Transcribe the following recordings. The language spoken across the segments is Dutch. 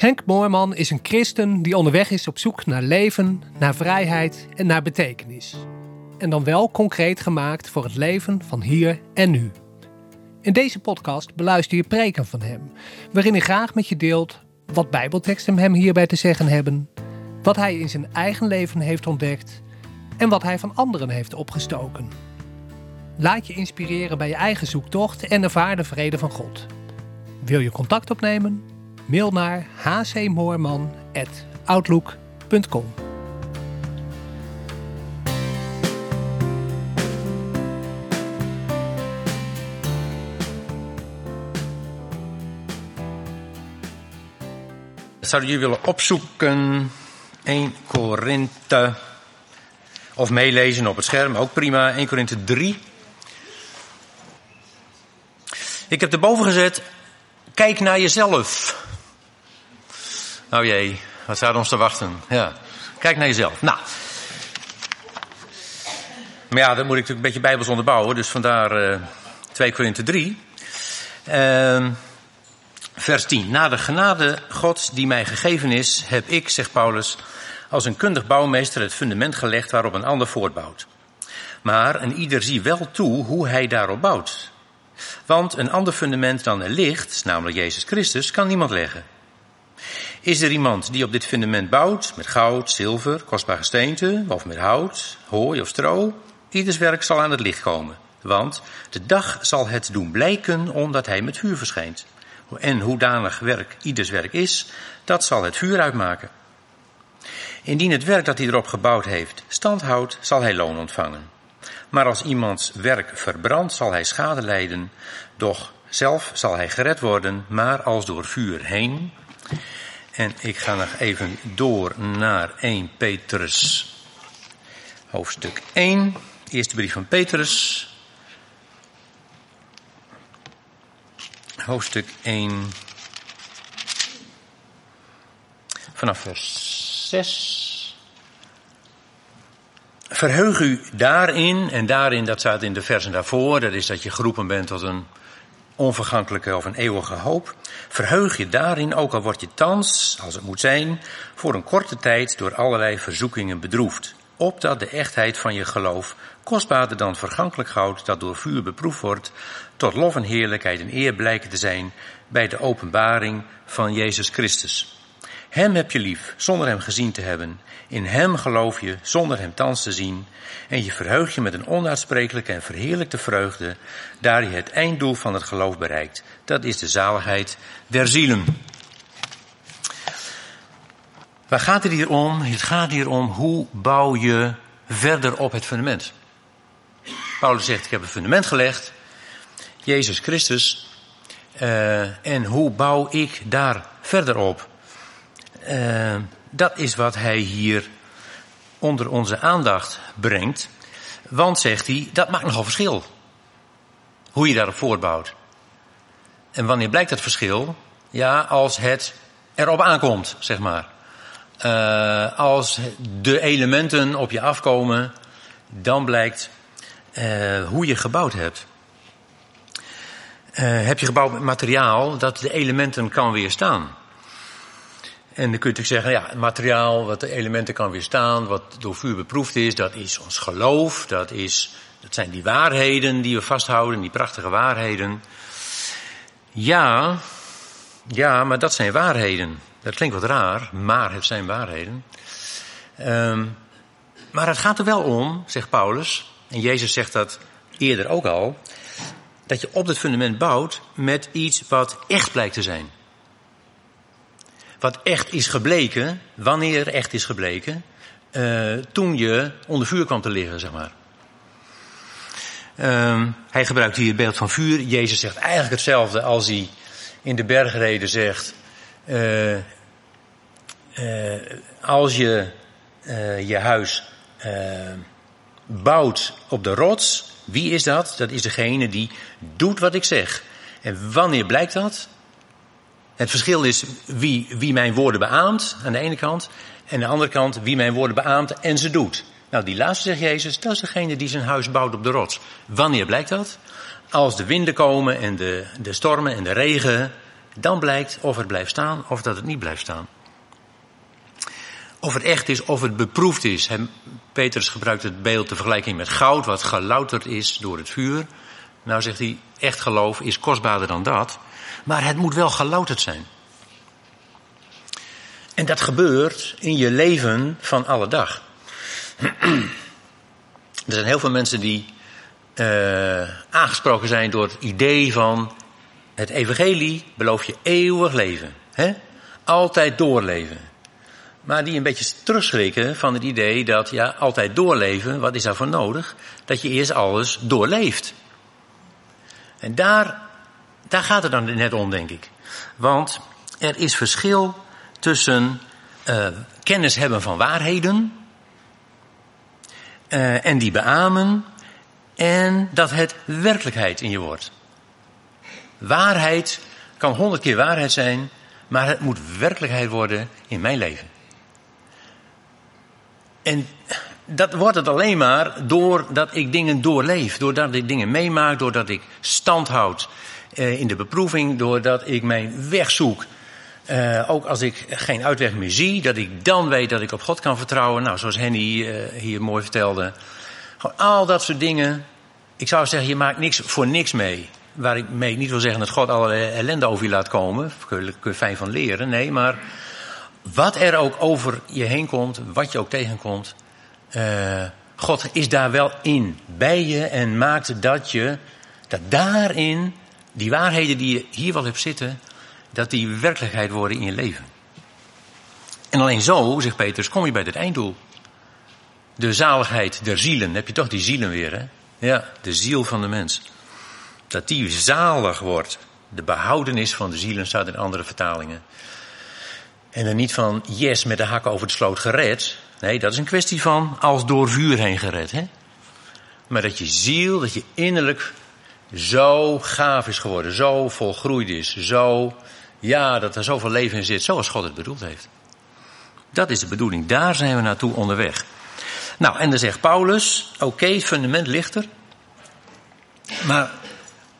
Henk Moorman is een christen die onderweg is op zoek naar leven, naar vrijheid en naar betekenis. En dan wel concreet gemaakt voor het leven van hier en nu. In deze podcast beluister je preken van hem, waarin hij graag met je deelt wat bijbelteksten hem hierbij te zeggen hebben, wat hij in zijn eigen leven heeft ontdekt en wat hij van anderen heeft opgestoken. Laat je inspireren bij je eigen zoektocht en ervaar de vrede van God. Wil je contact opnemen? Mail naar hcmoorman.outlook.com. Zouden jullie willen opzoeken 1 Korinthe of meelezen op het scherm, ook prima. 1 Korinthe 3. Ik heb erboven gezet, kijk naar jezelf. Nou jee, wat staat ons te wachten? Ja, kijk naar jezelf. Nou. Maar ja, dat moet ik natuurlijk een beetje bijbels onderbouwen, dus vandaar uh, 2 Korinthe 3. Uh, vers 10. Na de genade Gods die mij gegeven is, heb ik, zegt Paulus, als een kundig bouwmeester het fundament gelegd waarop een ander voortbouwt. Maar een ieder zie wel toe hoe hij daarop bouwt. Want een ander fundament dan er ligt, namelijk Jezus Christus, kan niemand leggen. Is er iemand die op dit fundament bouwt, met goud, zilver, kostbaar gesteente, of met hout, hooi of stro? Ieders werk zal aan het licht komen. Want de dag zal het doen blijken omdat hij met vuur verschijnt. En hoedanig werk ieders werk is, dat zal het vuur uitmaken. Indien het werk dat hij erop gebouwd heeft stand houdt, zal hij loon ontvangen. Maar als iemands werk verbrandt, zal hij schade lijden, doch zelf zal hij gered worden, maar als door vuur heen. En ik ga nog even door naar 1 Petrus, hoofdstuk 1, eerste brief van Petrus, hoofdstuk 1, vanaf vers 6. Verheug u daarin, en daarin, dat staat in de versen daarvoor, dat is dat je geroepen bent tot een onvergankelijke of een eeuwige hoop. Verheug je daarin, ook al word je thans, als het moet zijn, voor een korte tijd door allerlei verzoekingen bedroefd. Opdat de echtheid van je geloof, kostbaarder dan vergankelijk goud dat door vuur beproefd wordt, tot lof en heerlijkheid en eer blijken te zijn bij de openbaring van Jezus Christus. Hem heb je lief, zonder hem gezien te hebben. In hem geloof je, zonder hem thans te zien. En je verheugt je met een onuitsprekelijke en verheerlijkte vreugde, daar je het einddoel van het geloof bereikt. Dat is de zaligheid der zielen. Waar gaat het hier om? Het gaat hier om hoe bouw je verder op het fundament. Paulus zegt, ik heb een fundament gelegd. Jezus Christus. Uh, en hoe bouw ik daar verder op? Uh, dat is wat hij hier onder onze aandacht brengt. Want, zegt hij, dat maakt nogal verschil. Hoe je daarop voortbouwt. En wanneer blijkt dat verschil? Ja, als het erop aankomt, zeg maar. Uh, als de elementen op je afkomen, dan blijkt uh, hoe je gebouwd hebt. Heb je gebouwd met materiaal dat de elementen kan weerstaan. En dan kun je natuurlijk zeggen, ja, het materiaal wat de elementen kan weerstaan, wat door vuur beproefd is, dat is ons geloof, dat, is, dat zijn die waarheden die we vasthouden, die prachtige waarheden. Ja, ja, maar dat zijn waarheden. Dat klinkt wat raar, maar het zijn waarheden. Um, maar het gaat er wel om, zegt Paulus, en Jezus zegt dat eerder ook al, dat je op het fundament bouwt met iets wat echt blijkt te zijn. Wat echt is gebleken, wanneer echt is gebleken, uh, toen je onder vuur kwam te liggen, zeg maar. Uh, hij gebruikt hier het beeld van vuur. Jezus zegt eigenlijk hetzelfde als hij in de bergreden zegt. Uh, als je je huis bouwt op de rots, wie is dat? Dat is degene die doet wat ik zeg. En wanneer blijkt dat? Het verschil is wie, wie mijn woorden beaamt aan de ene kant. En aan de andere kant wie mijn woorden beaamt en ze doet. Nou, die laatste zegt Jezus, dat is degene die zijn huis bouwt op de rots. Wanneer blijkt dat? Als de winden komen en de, de stormen en de regen, Dan blijkt of het blijft staan of dat het niet blijft staan. Of het echt is, of het beproefd is. Petrus gebruikt het beeld de vergelijking met goud, wat gelouterd is door het vuur. Nou zegt hij, echt geloof is kostbaarder dan dat. Maar het moet wel gelouterd zijn. En dat gebeurt in je leven van alle dag. Er zijn heel veel mensen die uh, aangesproken zijn door het idee van het evangelie belooft je eeuwig leven. Hè? Altijd doorleven. Maar die een beetje terugschrikken van het idee dat ja, altijd doorleven, wat is daarvoor nodig? Dat je eerst alles doorleeft. En daar, daar gaat het dan net om, denk ik. Want er is verschil tussen uh, kennis hebben van waarheden uh, en die beamen en dat het werkelijkheid in je wordt. Waarheid kan honderd keer waarheid zijn, maar het moet werkelijkheid worden in mijn leven. En dat wordt het alleen maar doordat ik dingen doorleef, doordat ik dingen meemaak, doordat ik stand houd in de beproeving, doordat ik mijn weg zoek. Uh, ook als ik geen uitweg meer zie, dat ik dan weet dat ik op God kan vertrouwen. Nou, zoals Henny uh, hier mooi vertelde. Gewoon al dat soort dingen. Ik zou zeggen, je maakt niks voor niks mee. Waar ik mee niet wil zeggen dat God alle ellende over je laat komen. Daar kun je fijn van leren. Nee, maar wat er ook over je heen komt, wat je ook tegenkomt. God is daar wel in, bij je en maakt dat je, dat daarin, die waarheden die je hier wel hebt zitten, dat die werkelijkheid worden in je leven. En alleen zo, zegt Petrus, kom je bij het einddoel. De zaligheid der zielen, heb je toch die zielen weer, hè? Ja, de ziel van de mens. Dat die zalig wordt. De behoudenis van de zielen staat in andere vertalingen. En dan niet van yes met de hakken over de sloot gered. Nee, dat is een kwestie van als door vuur heen gered. Hè? Maar dat je ziel, dat je innerlijk zo gaaf is geworden, zo volgroeid is, zo, ja, dat er zoveel leven in zit, zoals God het bedoeld heeft. Dat is de bedoeling, daar zijn we naartoe onderweg. Nou, en dan zegt Paulus, oké, fundament ligt er. Maar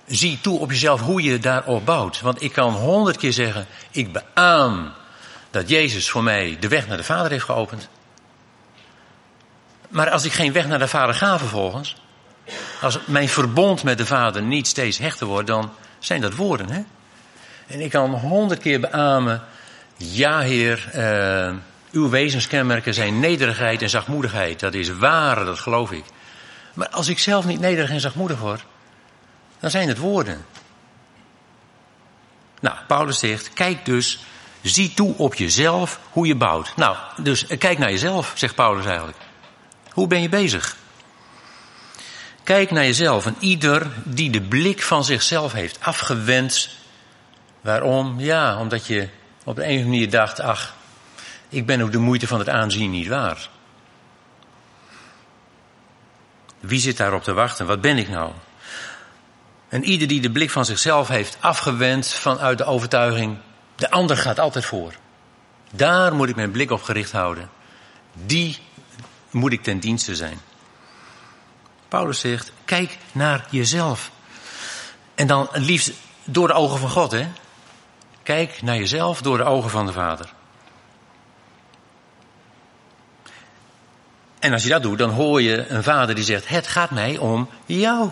zie toe op jezelf hoe je daarop bouwt. Want ik kan honderd keer zeggen, ik beaam dat Jezus voor mij de weg naar de Vader heeft geopend. Maar als ik geen weg naar de Vader ga vervolgens, als mijn verbond met de Vader niet steeds hechter wordt, dan zijn dat woorden. Hè? En ik kan honderd keer beamen, ja Heer, uh, uw wezenskenmerken zijn nederigheid en zachtmoedigheid. Dat is waar, dat geloof ik. Maar als ik zelf niet nederig en zachtmoedig word, dan zijn het woorden. Nou, Paulus zegt, kijk dus, zie toe op jezelf hoe je bouwt. Nou, dus kijk naar jezelf, zegt Paulus eigenlijk. Hoe ben je bezig? Kijk naar jezelf en ieder die de blik van zichzelf heeft afgewend. Waarom? Ja, omdat je op de een manier dacht, ach, ik ben ook de moeite van het aanzien niet waar. Wie zit daarop te wachten? Wat ben ik nou? En ieder die de blik van zichzelf heeft afgewend vanuit de overtuiging, de ander gaat altijd voor. Daar moet ik mijn blik op gericht houden. Die moet ik ten dienste zijn. Paulus zegt, kijk naar jezelf. En dan liefst door de ogen van God, hè? Kijk naar jezelf door de ogen van de Vader. En als je dat doet, dan hoor je een vader die zegt: Het gaat mij om jou.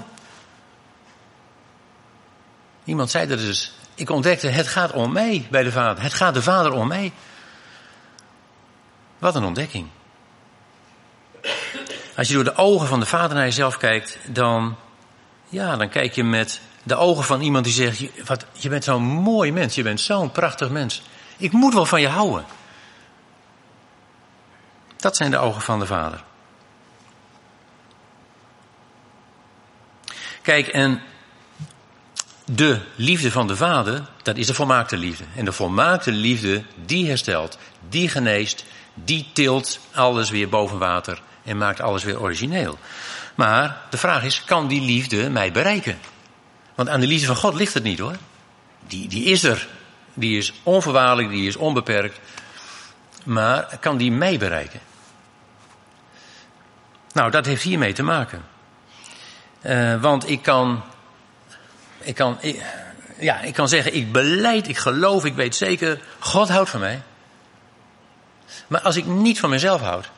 Iemand zei dat dus. Ik ontdekte: Het gaat om mij bij de vader. Het gaat de vader om mij. Wat een ontdekking. Als je door de ogen van de vader naar jezelf kijkt, dan, ja, dan kijk je met de ogen van iemand die zegt: wat, Je bent zo'n mooi mens, je bent zo'n prachtig mens. Ik moet wel van je houden. Dat zijn de ogen van de Vader. Kijk, en de liefde van de Vader, dat is de volmaakte liefde. En de volmaakte liefde, die herstelt, die geneest, die tilt alles weer boven water en maakt alles weer origineel. Maar de vraag is, kan die liefde mij bereiken? Want aan de liefde van God ligt het niet hoor. Die, die is er. Die is onvoorwaardelijk, die is onbeperkt. Maar kan die mij bereiken? Nou, dat heeft hiermee te maken. Uh, want ik kan, ik kan, ja, ik kan zeggen, ik beleid, ik geloof, ik weet zeker, God houdt van mij. Maar als ik niet van mezelf houd,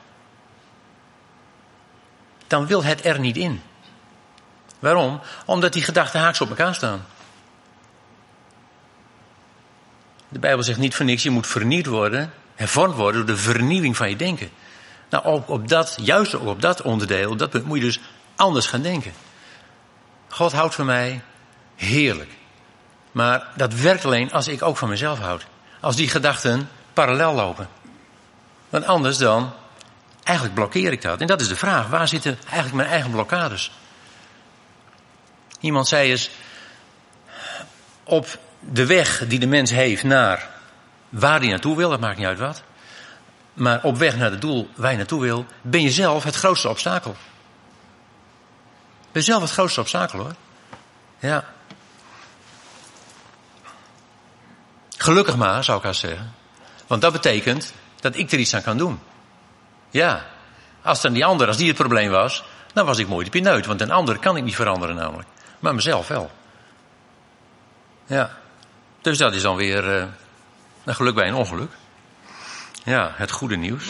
dan wil het er niet in. Waarom? Omdat die gedachten haaks op elkaar staan. De Bijbel zegt niet voor niks, je moet vernieuwd worden, hervormd worden door de vernieuwing van je denken. Nou, op, dat, juist op dat onderdeel, op dat punt moet je dus anders gaan denken. God houdt van mij heerlijk. Maar dat werkt alleen als ik ook van mezelf houd. Als die gedachten parallel lopen. Want anders dan, eigenlijk blokkeer ik dat. En dat is de vraag, waar zitten eigenlijk mijn eigen blokkades? Iemand zei eens, op de weg die de mens heeft naar waar hij naartoe wil, dat maakt niet uit wat. Maar op weg naar het doel waar je naartoe wil, ben je zelf het grootste obstakel. Ben zelf het grootste obstakel hoor. Ja. Gelukkig maar, zou ik haast zeggen. Want dat betekent dat ik er iets aan kan doen. Ja. Als dan die ander, als die het probleem was, dan was ik mooi de pineut. Want een ander kan ik niet veranderen namelijk. Maar mezelf wel. Ja. Dus dat is dan weer uh, een geluk bij een ongeluk. Ja, het goede nieuws.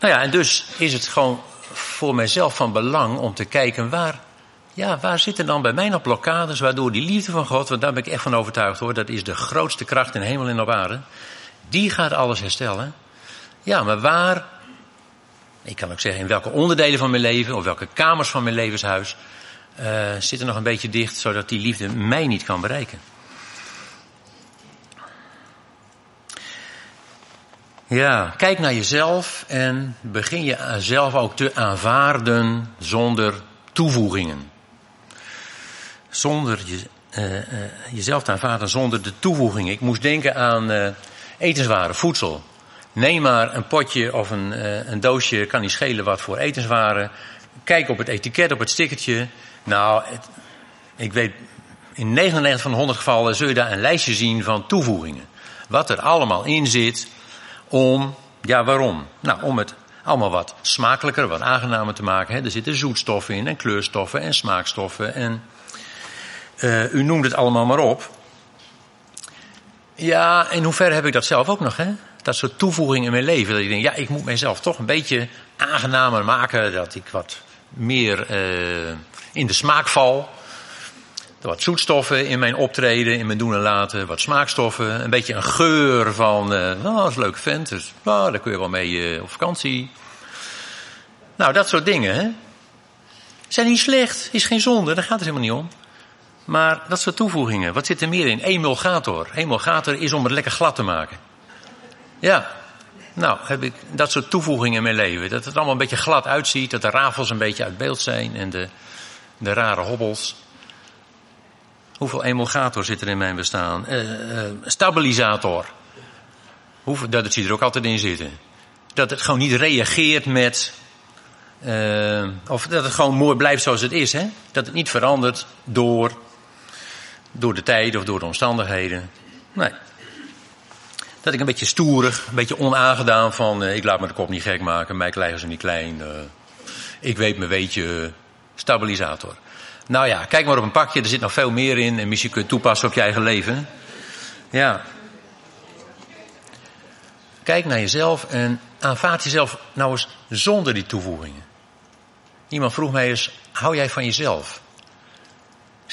Nou ja, en dus is het gewoon voor mijzelf van belang om te kijken waar, ja, waar zitten dan bij mij nog blokkades waardoor die liefde van God, want daar ben ik echt van overtuigd hoor, dat is de grootste kracht in hemel en op aarde, die gaat alles herstellen. Ja, maar waar, ik kan ook zeggen in welke onderdelen van mijn leven of welke kamers van mijn levenshuis uh, zitten nog een beetje dicht, zodat die liefde mij niet kan bereiken. Ja, kijk naar jezelf en begin je zelf ook te aanvaarden zonder toevoegingen. Zonder je, uh, uh, jezelf te aanvaarden zonder de toevoegingen. Ik moest denken aan uh, etenswaren, voedsel. Neem maar een potje of een, een doosje, kan niet schelen wat voor etenswaren. Kijk op het etiket, op het stickertje. Nou, ik weet, in 99 van de 100 gevallen zul je daar een lijstje zien van toevoegingen. Wat er allemaal in zit om, ja waarom? Nou, om het allemaal wat smakelijker, wat aangenamer te maken. Hè. Er zitten zoetstoffen in en kleurstoffen en smaakstoffen en uh, u noemt het allemaal maar op. Ja, in hoeverre heb ik dat zelf ook nog, hè? Dat soort toevoegingen in mijn leven. Dat ik denk, ja, ik moet mezelf toch een beetje aangenamer maken. Dat ik wat meer uh, in de smaak val. Wat zoetstoffen in mijn optreden, in mijn doen en laten. Wat smaakstoffen. Een beetje een geur van, uh, nou, dat is een leuk vent. Dus nou, daar kun je wel mee op vakantie. Nou, dat soort dingen, hè. Zijn niet slecht, is geen zonde, daar gaat het helemaal niet om. Maar dat soort toevoegingen, wat zit er meer in? Emulgator. Emulgator is om het lekker glad te maken. Ja, nou heb ik dat soort toevoegingen in mijn leven. Dat het allemaal een beetje glad uitziet, dat de rafels een beetje uit beeld zijn en de, de rare hobbels. Hoeveel emulgator zit er in mijn bestaan? Uh, uh, stabilisator. Hoeveel, dat zie er ook altijd in zitten. Dat het gewoon niet reageert met. Uh, of dat het gewoon mooi blijft zoals het is. Hè? Dat het niet verandert door, door de tijd of door de omstandigheden. Nee. Dat ik een beetje stoerig, een beetje onaangedaan van. ik laat me de kop niet gek maken, mij krijgen ze niet klein. ik weet me weetje. Stabilisator. Nou ja, kijk maar op een pakje, er zit nog veel meer in en misschien kun je toepassen op je eigen leven. Ja. Kijk naar jezelf en aanvaard jezelf nou eens zonder die toevoegingen. Iemand vroeg mij eens, hou jij van jezelf?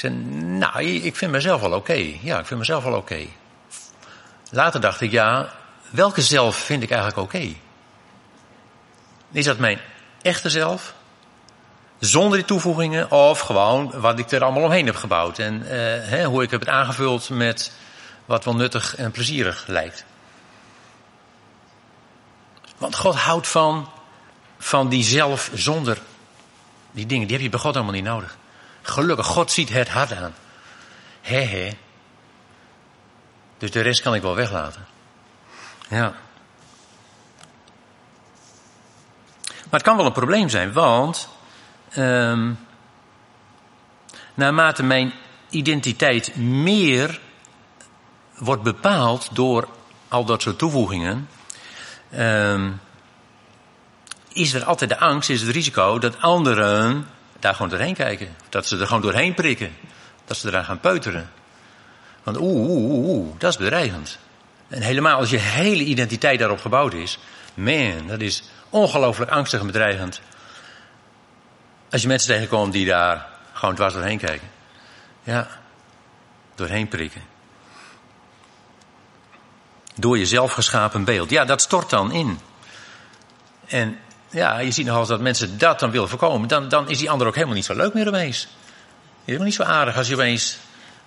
Zei, nou, ik vind mezelf wel oké. Ja, ik vind mezelf wel oké. Later dacht ik, ja, welke zelf vind ik eigenlijk oké? Is dat mijn echte zelf? Zonder die toevoegingen of gewoon wat ik er allemaal omheen heb gebouwd. En hè, hoe ik heb het aangevuld met wat wel nuttig en plezierig lijkt. Want God houdt van, van die zelf zonder die dingen. Die heb je bij God allemaal niet nodig. Gelukkig, God ziet het hart aan. He he. Dus de rest kan ik wel weglaten. Ja. Maar het kan wel een probleem zijn, want um, naarmate mijn identiteit meer wordt bepaald door al dat soort toevoegingen, um, is er altijd de angst, is het risico dat anderen daar gewoon doorheen kijken. Dat ze er gewoon doorheen prikken. Dat ze eraan gaan peuteren. Want oeh, oeh, oeh, dat is bedreigend. En helemaal als je hele identiteit daarop gebouwd is. Man, dat is ongelooflijk angstig en bedreigend. Als je mensen tegenkomt die daar gewoon dwars doorheen kijken. Ja, doorheen prikken. Door jezelf geschapen beeld. Ja, dat stort dan in. En ja, je ziet nogal dat mensen dat dan willen voorkomen. Dan, dan is die ander ook helemaal niet zo leuk meer opeens. Helemaal niet zo aardig als je opeens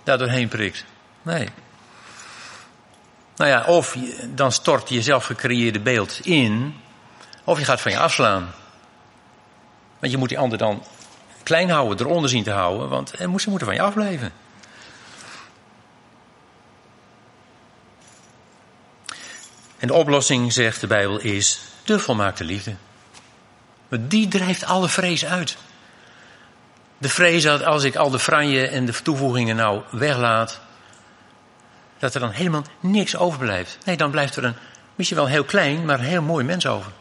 daar doorheen prikt. Nee. Nou ja, of dan stort je zelf gecreëerde beeld in. Of je gaat van je afslaan. Want je moet die ander dan klein houden, eronder zien te houden. Want ze moeten van je afblijven. En de oplossing, zegt de Bijbel, is de volmaakte liefde. Maar die drijft alle vrees uit. De vrees dat als ik al de franje en de toevoegingen nou weglaat, dat er dan helemaal niks overblijft. Nee, dan blijft er een, misschien wel heel klein, maar een heel mooi mens over.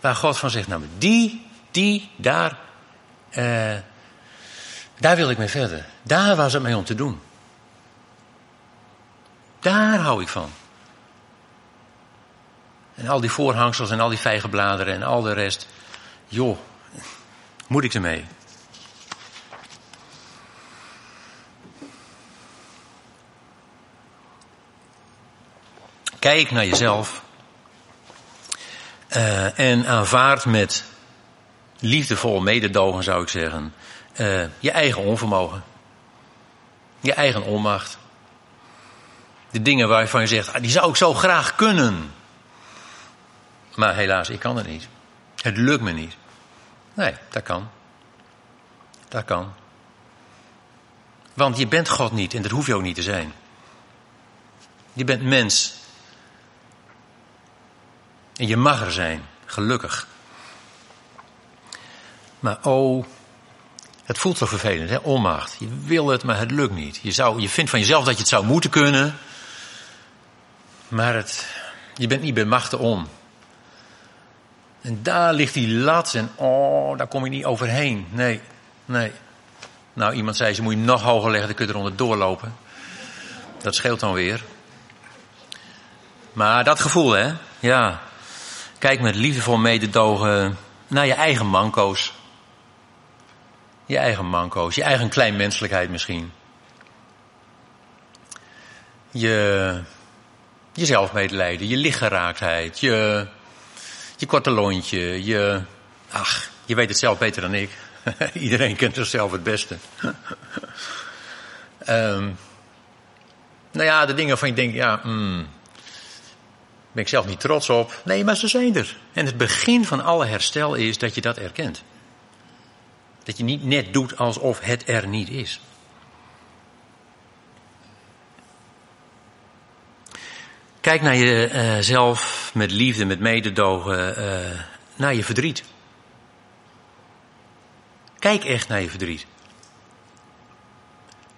Waar God van zegt, nou die, die, daar, eh, daar wil ik mee verder. Daar was het mee om te doen. Daar hou ik van. En al die voorhangsels en al die vijgenbladeren en al de rest. Joh, moet ik ermee? Kijk naar jezelf. Uh, en aanvaard met liefdevol mededogen, zou ik zeggen, uh, je eigen onvermogen. Je eigen onmacht. De dingen waarvan je zegt, ah, die zou ik zo graag kunnen. Maar helaas, ik kan het niet. Het lukt me niet. Nee, dat kan. Dat kan. Want je bent God niet en dat hoef je ook niet te zijn. Je bent mens. En je mag er zijn, gelukkig. Maar oh, het voelt zo vervelend, hè? onmacht. Je wil het, maar het lukt niet. Je, zou, je vindt van jezelf dat je het zou moeten kunnen. Maar het, je bent niet bij machten om. En daar ligt die lat en oh, daar kom je niet overheen. Nee, nee. Nou, iemand zei, ze moet je nog hoger leggen, dan kun je eronder doorlopen. Dat scheelt dan weer. Maar dat gevoel, hè? Ja. Kijk met liefdevol mededogen naar je eigen manco's. Je eigen manco's, je eigen kleinmenselijkheid misschien. Je, je zelfmedelijden, je lichtgeraaktheid, je, je korte lontje, je, ach, je weet het zelf beter dan ik. Iedereen kent zichzelf het beste. um, nou ja, de dingen van je denkt, ja, mm, ben ik zelf niet trots op. Nee, maar ze zijn er. En het begin van alle herstel is dat je dat erkent. Dat je niet net doet alsof het er niet is. Kijk naar jezelf uh, met liefde, met mededogen, uh, naar je verdriet. Kijk echt naar je verdriet.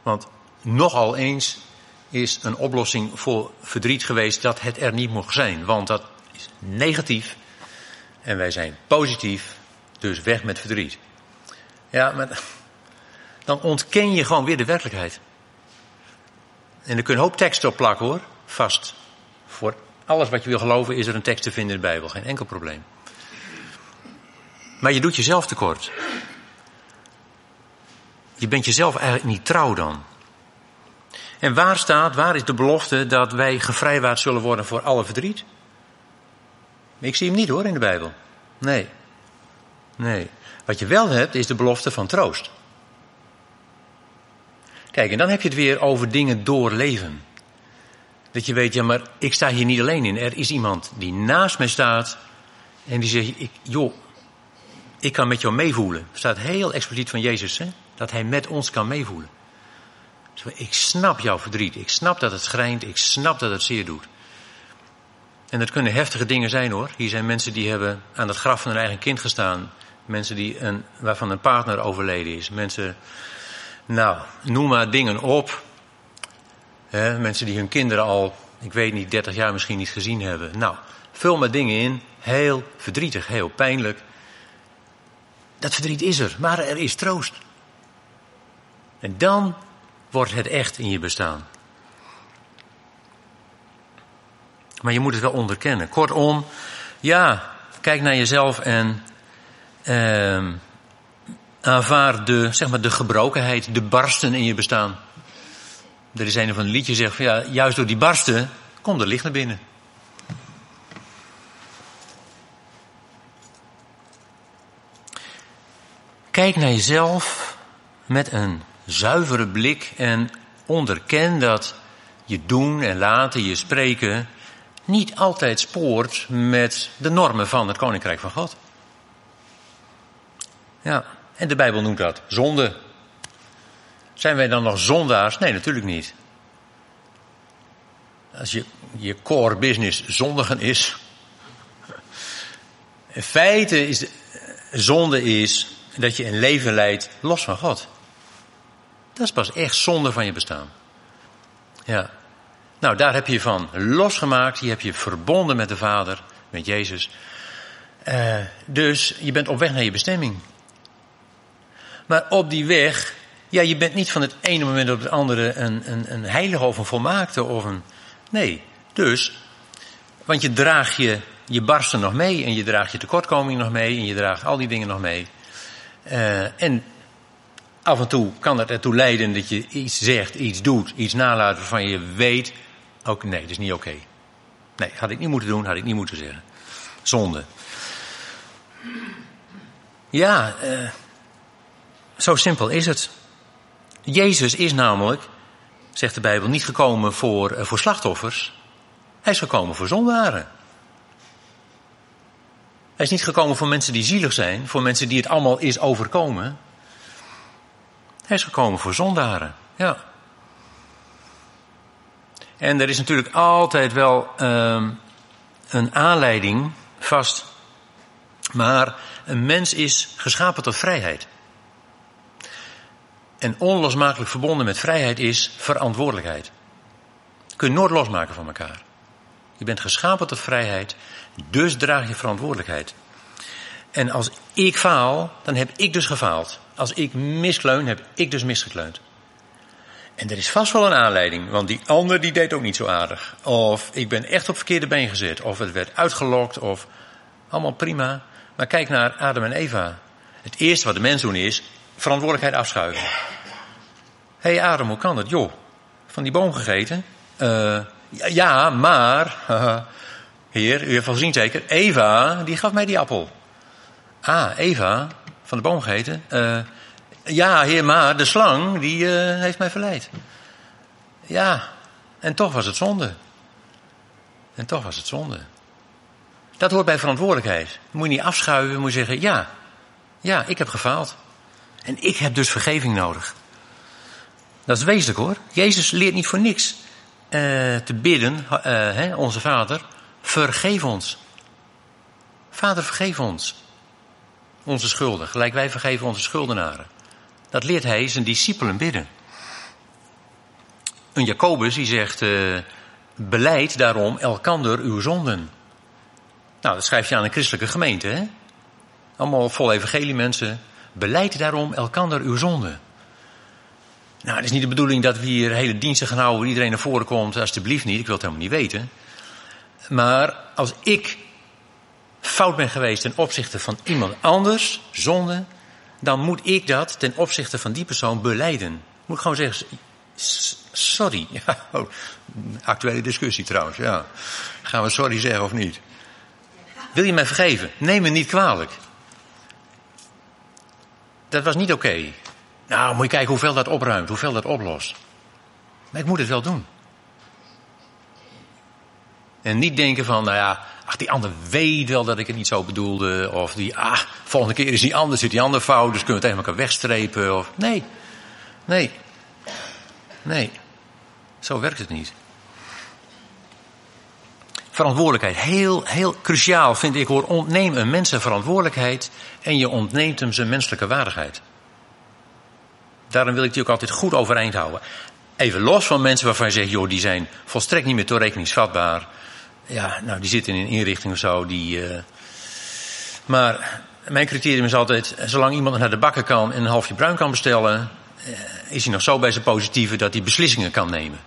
Want nogal eens is een oplossing voor verdriet geweest dat het er niet mocht zijn. Want dat is negatief en wij zijn positief, dus weg met verdriet. Ja, maar dan ontken je gewoon weer de werkelijkheid. En er kun je een hoop teksten op plakken hoor, vast. Voor alles wat je wil geloven is er een tekst te vinden in de Bijbel, geen enkel probleem. Maar je doet jezelf tekort. Je bent jezelf eigenlijk niet trouw dan. En waar staat, waar is de belofte dat wij gevrijwaard zullen worden voor alle verdriet? Ik zie hem niet hoor in de Bijbel. Nee. Nee. Wat je wel hebt is de belofte van troost. Kijk, en dan heb je het weer over dingen doorleven. Dat je weet, ja, maar ik sta hier niet alleen in. Er is iemand die naast mij staat en die zegt, ik, joh, ik kan met jou meevoelen. Staat heel expliciet van Jezus, hè? dat hij met ons kan meevoelen. Ik snap jouw verdriet. Ik snap dat het schrijnt. Ik snap dat het zeer doet. En dat kunnen heftige dingen zijn hoor. Hier zijn mensen die hebben aan het graf van hun eigen kind gestaan. Mensen die een, waarvan een partner overleden is. Mensen, nou, noem maar dingen op. Mensen die hun kinderen al, ik weet niet, 30 jaar misschien niet gezien hebben. Nou, vul maar dingen in. Heel verdrietig, heel pijnlijk. dat verdriet is er, maar er is troost. En dan wordt het echt in je bestaan. Maar je moet het wel onderkennen. Kortom, ja, kijk naar jezelf en uh, aanvaard de, zeg maar, de gebrokenheid, de barsten in je bestaan. Er is een van de liedjes zegt van ja, juist door die barsten komt er licht naar binnen. Kijk naar jezelf met een zuivere blik en onderken dat je doen en laten, je spreken, niet altijd spoort met de normen van het Koninkrijk van God. Ja, en de Bijbel noemt dat zonde. Zijn wij dan nog zondaars? Nee, natuurlijk niet. Als je, je core business zondigen is. In feite is zonde is dat je een leven leidt los van God. Dat is pas echt zonde van je bestaan. Ja. Nou, daar heb je van losgemaakt. Die heb je verbonden met de Vader, met Jezus. Uh, dus je bent op weg naar je bestemming. Maar op die weg, ja, je bent niet van het ene moment op het andere een, een, een heilige of een volmaakte of een. Nee. Dus, want je draagt je, je barsten nog mee en je draagt je tekortkoming nog mee en je draagt al die dingen nog mee. Uh, en af en toe kan het ertoe leiden dat je iets zegt, iets doet, iets nalaat waarvan je weet, ook nee, dat is niet oké. Nee, had ik niet moeten doen, had ik niet moeten zeggen. Zonde. Ja, uh, zo simpel is het. Jezus is namelijk, zegt de Bijbel, niet gekomen voor, uh, voor slachtoffers. Hij is gekomen voor zondaren. Hij is niet gekomen voor mensen die zielig zijn, voor mensen die het allemaal is overkomen. Hij is gekomen voor zondaren, ja. En er is natuurlijk altijd wel uh, een aanleiding vast. Maar een mens is geschapen tot vrijheid. En onlosmakelijk verbonden met vrijheid is verantwoordelijkheid. Je nooit losmaken van elkaar. Je bent geschapen tot vrijheid, dus draag je verantwoordelijkheid. En als ik faal, dan heb ik dus gefaald. Als ik miskleun, heb ik dus misgekleund. En er is vast wel een aanleiding, want die ander die deed ook niet zo aardig. Of ik ben echt op verkeerde been gezet, of het werd uitgelokt, of allemaal prima. Maar kijk naar Adam en Eva. Het eerste wat de mens doen is verantwoordelijkheid afschuiven. Hé hey Adam, hoe kan dat? Joh, van die boom gegeten? Uh, ja, maar, heer, u heeft al gezien zeker, Eva, die gaf mij die appel. Ah, Eva, van de boom gegeten? Uh, ja, heer, maar de slang, die uh, heeft mij verleid. Ja, en toch was het zonde. En toch was het zonde. Dat hoort bij verantwoordelijkheid. Moet je niet afschuiven, moet je zeggen, ja, ja, ik heb gefaald. En ik heb dus vergeving nodig. Dat is wezenlijk hoor. Jezus leert niet voor niks uh, te bidden, uh, hè, onze Vader, vergeef ons. Vader, vergeef ons onze schulden, gelijk wij vergeven onze schuldenaren. Dat leert hij zijn discipelen bidden. Een Jacobus die zegt, uh, beleid daarom elkander uw zonden. Nou, dat schrijf je aan een christelijke gemeente, hè? Allemaal vol evangelie mensen. Beleid daarom elkander uw zonden. Nou, het is niet de bedoeling dat we hier hele diensten gaan houden waar iedereen naar voren komt. Alsjeblieft niet, ik wil het helemaal niet weten. Maar als ik fout ben geweest ten opzichte van iemand anders, zonde, dan moet ik dat ten opzichte van die persoon beleiden. Moet ik gewoon zeggen, sorry. Oh, actuele discussie trouwens, ja. Gaan we sorry zeggen of niet? Wil je mij vergeven? Neem me niet kwalijk. Dat was niet oké. Nou, moet je kijken hoeveel dat opruimt, hoeveel dat oplost. Maar ik moet het wel doen. En niet denken van, nou ja, ach, die ander weet wel dat ik het niet zo bedoelde. Of die, ah, volgende keer is die ander, zit die ander fout, dus kunnen we tegen elkaar wegstrepen. Of, nee, nee, nee. Zo werkt het niet. Verantwoordelijkheid, heel, heel cruciaal vind ik hoor. Ontneem een mens zijn verantwoordelijkheid en je ontneemt hem zijn menselijke waardigheid. Daarom wil ik die ook altijd goed overeind houden. Even los van mensen waarvan je zegt, joh, die zijn volstrekt niet meer toerekeningsvatbaar. Ja, nou, die zitten in een inrichting of zo. Die, uh... Maar mijn criterium is altijd, zolang iemand naar de bakken kan en een halfje bruin kan bestellen, is hij nog zo bij zijn positieve dat hij beslissingen kan nemen.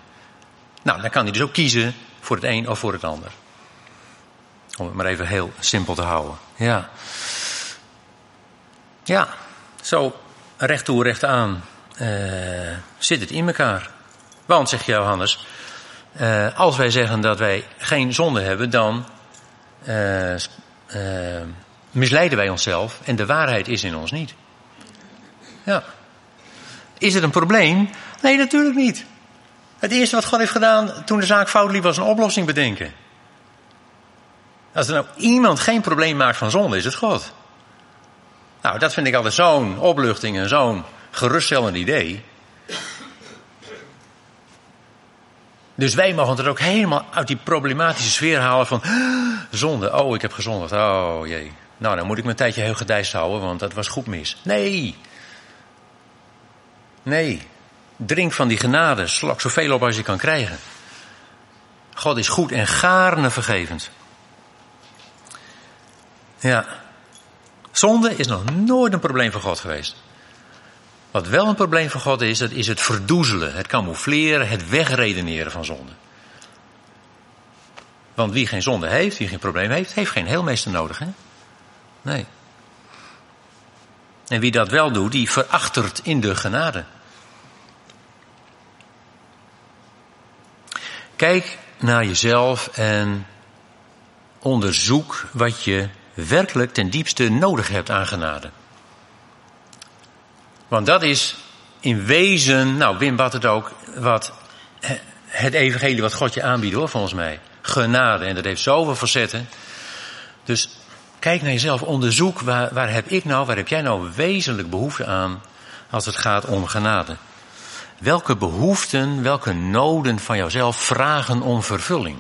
Nou, dan kan hij dus ook kiezen voor het een of voor het ander. Om het maar even heel simpel te houden. Ja. Ja, zo recht toe, recht aan uh, zit het in elkaar. Want, zegt Johannes, uh, als wij zeggen dat wij geen zonde hebben, dan uh, misleiden wij onszelf en de waarheid is in ons niet. Ja. Is het een probleem? Nee, natuurlijk niet. Het eerste wat God heeft gedaan toen de zaak fout liep was een oplossing bedenken. Als er nou iemand geen probleem maakt van zonde, is het God. Nou, dat vind ik altijd zo'n opluchting en zo'n geruststellend idee. Dus wij mogen het ook helemaal uit die problematische sfeer halen van zonde. Oh, ik heb gezondigd. Oh jee. Nou, dan moet ik mijn tijdje heel gedijst houden, want dat was goed mis. Nee. Nee. Drink van die genade. Slok zoveel op als je kan krijgen. God is goed en gaarne vergevend. Ja. Zonde is nog nooit een probleem voor God geweest. Wat wel een probleem voor God is, dat is het verdoezelen, het camoufleren, het wegredeneren van zonde. Want wie geen zonde heeft, wie geen probleem heeft, heeft geen heelmeester nodig. Hè? Nee. En wie dat wel doet, die verachtert in de genade. Kijk naar jezelf en onderzoek wat je werkelijk ten diepste nodig hebt aan genade. Want dat is in wezen, nou Wim bad het ook, wat het evangelie wat God je aanbiedt hoor, volgens mij. Genade. En dat heeft zoveel facetten. Dus kijk naar jezelf, onderzoek waar, waar heb ik nou, waar heb jij nou wezenlijk behoefte aan als het gaat om genade. Welke behoeften, welke noden van jouzelf vragen om vervulling?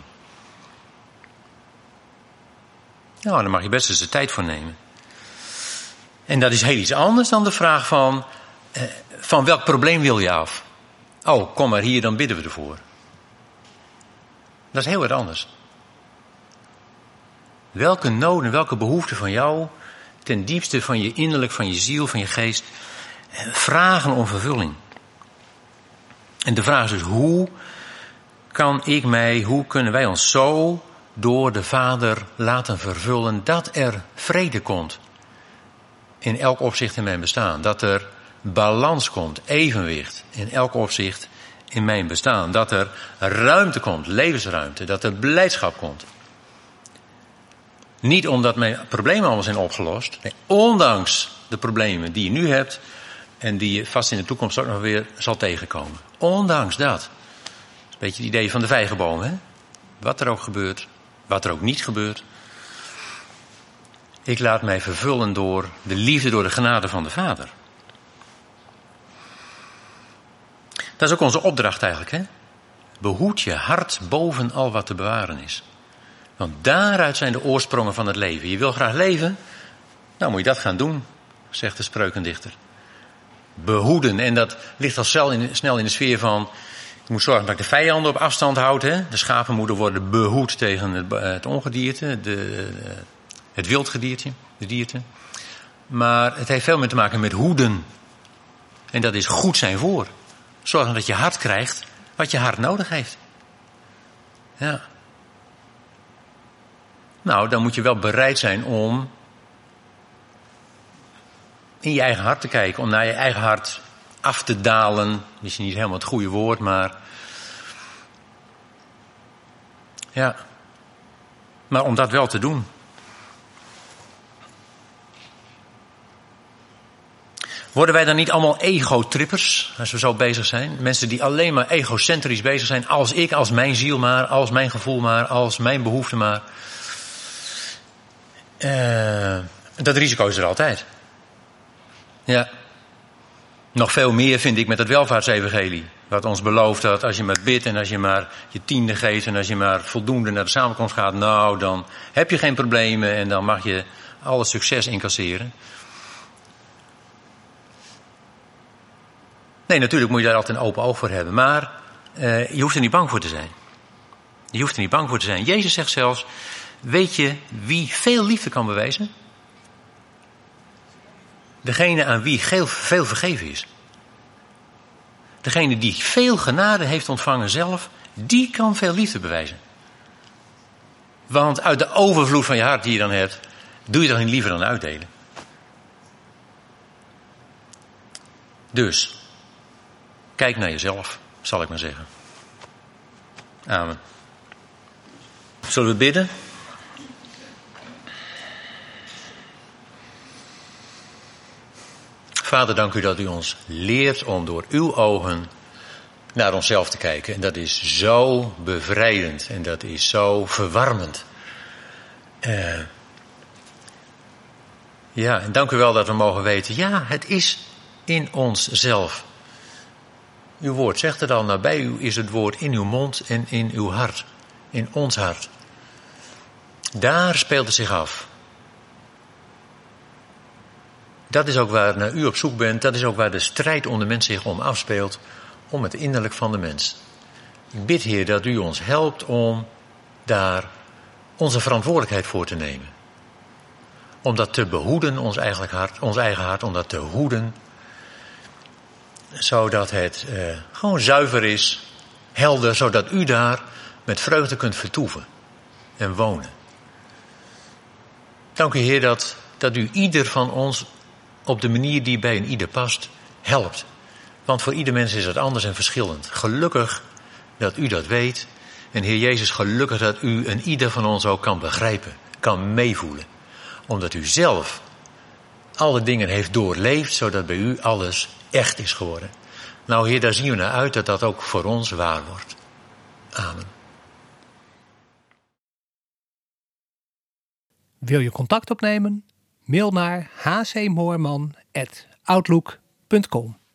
Nou, daar mag je best eens de tijd voor nemen. En dat is heel iets anders dan de vraag van, eh, van welk probleem wil je af? Oh, kom maar hier, dan bidden we ervoor. Dat is heel wat anders. Welke noden, welke behoeften van jou, ten diepste van je innerlijk, van je ziel, van je geest, eh, vragen om vervulling? En de vraag is dus, hoe kan ik mij, hoe kunnen wij ons zo door de Vader laten vervullen dat er vrede komt in elk opzicht in mijn bestaan. Dat er balans komt, evenwicht in elk opzicht in mijn bestaan. Dat er ruimte komt, levensruimte, dat er blijdschap komt. Niet omdat mijn problemen allemaal zijn opgelost, nee, ondanks de problemen die je nu hebt en die je vast in de toekomst ook nog weer zal tegenkomen. Ondanks dat. Dat is een beetje het idee van de vijgenboom, hè? Wat er ook gebeurt, wat er ook niet gebeurt. Ik laat mij vervullen door de liefde, door de genade van de Vader. Dat is ook onze opdracht eigenlijk. Hè? Behoed je hart boven al wat te bewaren is. Want daaruit zijn de oorsprongen van het leven. Je wil graag leven, nou moet je dat gaan doen, zegt de spreukendichter. Behoeden, en dat ligt al snel in, snel in de sfeer van je moet zorgen dat ik de vijanden op afstand houd. Hè? De schapen moeten worden behoed tegen het, het ongedierte, de, het wildgedierte, de dierte. Maar het heeft veel meer te maken met hoeden. En dat is goed zijn voor. Zorgen dat je hart krijgt wat je hart nodig heeft. Ja. Nou, dan moet je wel bereid zijn om in je eigen hart te kijken, om naar je eigen hart af te dalen. Misschien niet helemaal het goede woord, maar. Ja. Maar om dat wel te doen. Worden wij dan niet allemaal ego-trippers als we zo bezig zijn? Mensen die alleen maar egocentrisch bezig zijn. Als ik, als mijn ziel maar, als mijn gevoel maar, als mijn behoefte maar. Uh, dat risico is er altijd. Ja. Nog veel meer vind ik met het welvaartsevangelie. Wat ons belooft dat als je maar bidt en als je maar je tiende geeft en als je maar voldoende naar de samenkomst gaat, nou dan heb je geen problemen en dan mag je alle succes incasseren. Nee, natuurlijk moet je daar altijd een open oog voor hebben, maar uh, je hoeft er niet bang voor te zijn. Je hoeft er niet bang voor te zijn. Jezus zegt zelfs, weet je wie veel liefde kan bewijzen? Degene aan wie veel vergeven is. Degene die veel genade heeft ontvangen zelf, die kan veel liefde bewijzen. Want uit de overvloed van je hart die je dan hebt, doe je dan niet liever dan uitdelen. Dus, kijk naar jezelf, zal ik maar zeggen. Amen. Zullen we bidden? Vader, dank u dat u ons leert om door uw ogen naar onszelf te kijken. En dat is zo bevrijdend en dat is zo verwarmend. Uh, ja, en dank u wel dat we mogen weten, ja, het is in onszelf. Uw woord zegt het al, nabij u is het woord in uw mond en in uw hart, in ons hart. Daar speelt het zich af. Dat is ook waar naar u op zoek bent, dat is ook waar de strijd onder mensen zich om afspeelt, om het innerlijk van de mens. Ik bid, Heer, dat u ons helpt om daar onze verantwoordelijkheid voor te nemen. Om dat te behoeden, ons, eigenlijk hart, ons eigen hart, om dat te hoeden, zodat het eh, gewoon zuiver is, helder, zodat u daar met vreugde kunt vertoeven en wonen. Dank u Heer dat, dat u ieder van ons op de manier die bij een ieder past, helpt. Want voor ieder mens is het anders en verschillend. Gelukkig dat u dat weet. En Heer Jezus, gelukkig dat u en ieder van ons ook kan begrijpen, kan meevoelen. Omdat u zelf alle dingen heeft doorleefd, zodat bij u alles echt is geworden. Nou Heer, daar zien we naar uit dat dat ook voor ons waar wordt. Amen. Wil je contact opnemen? Mail naar hcmoorman.outlook.com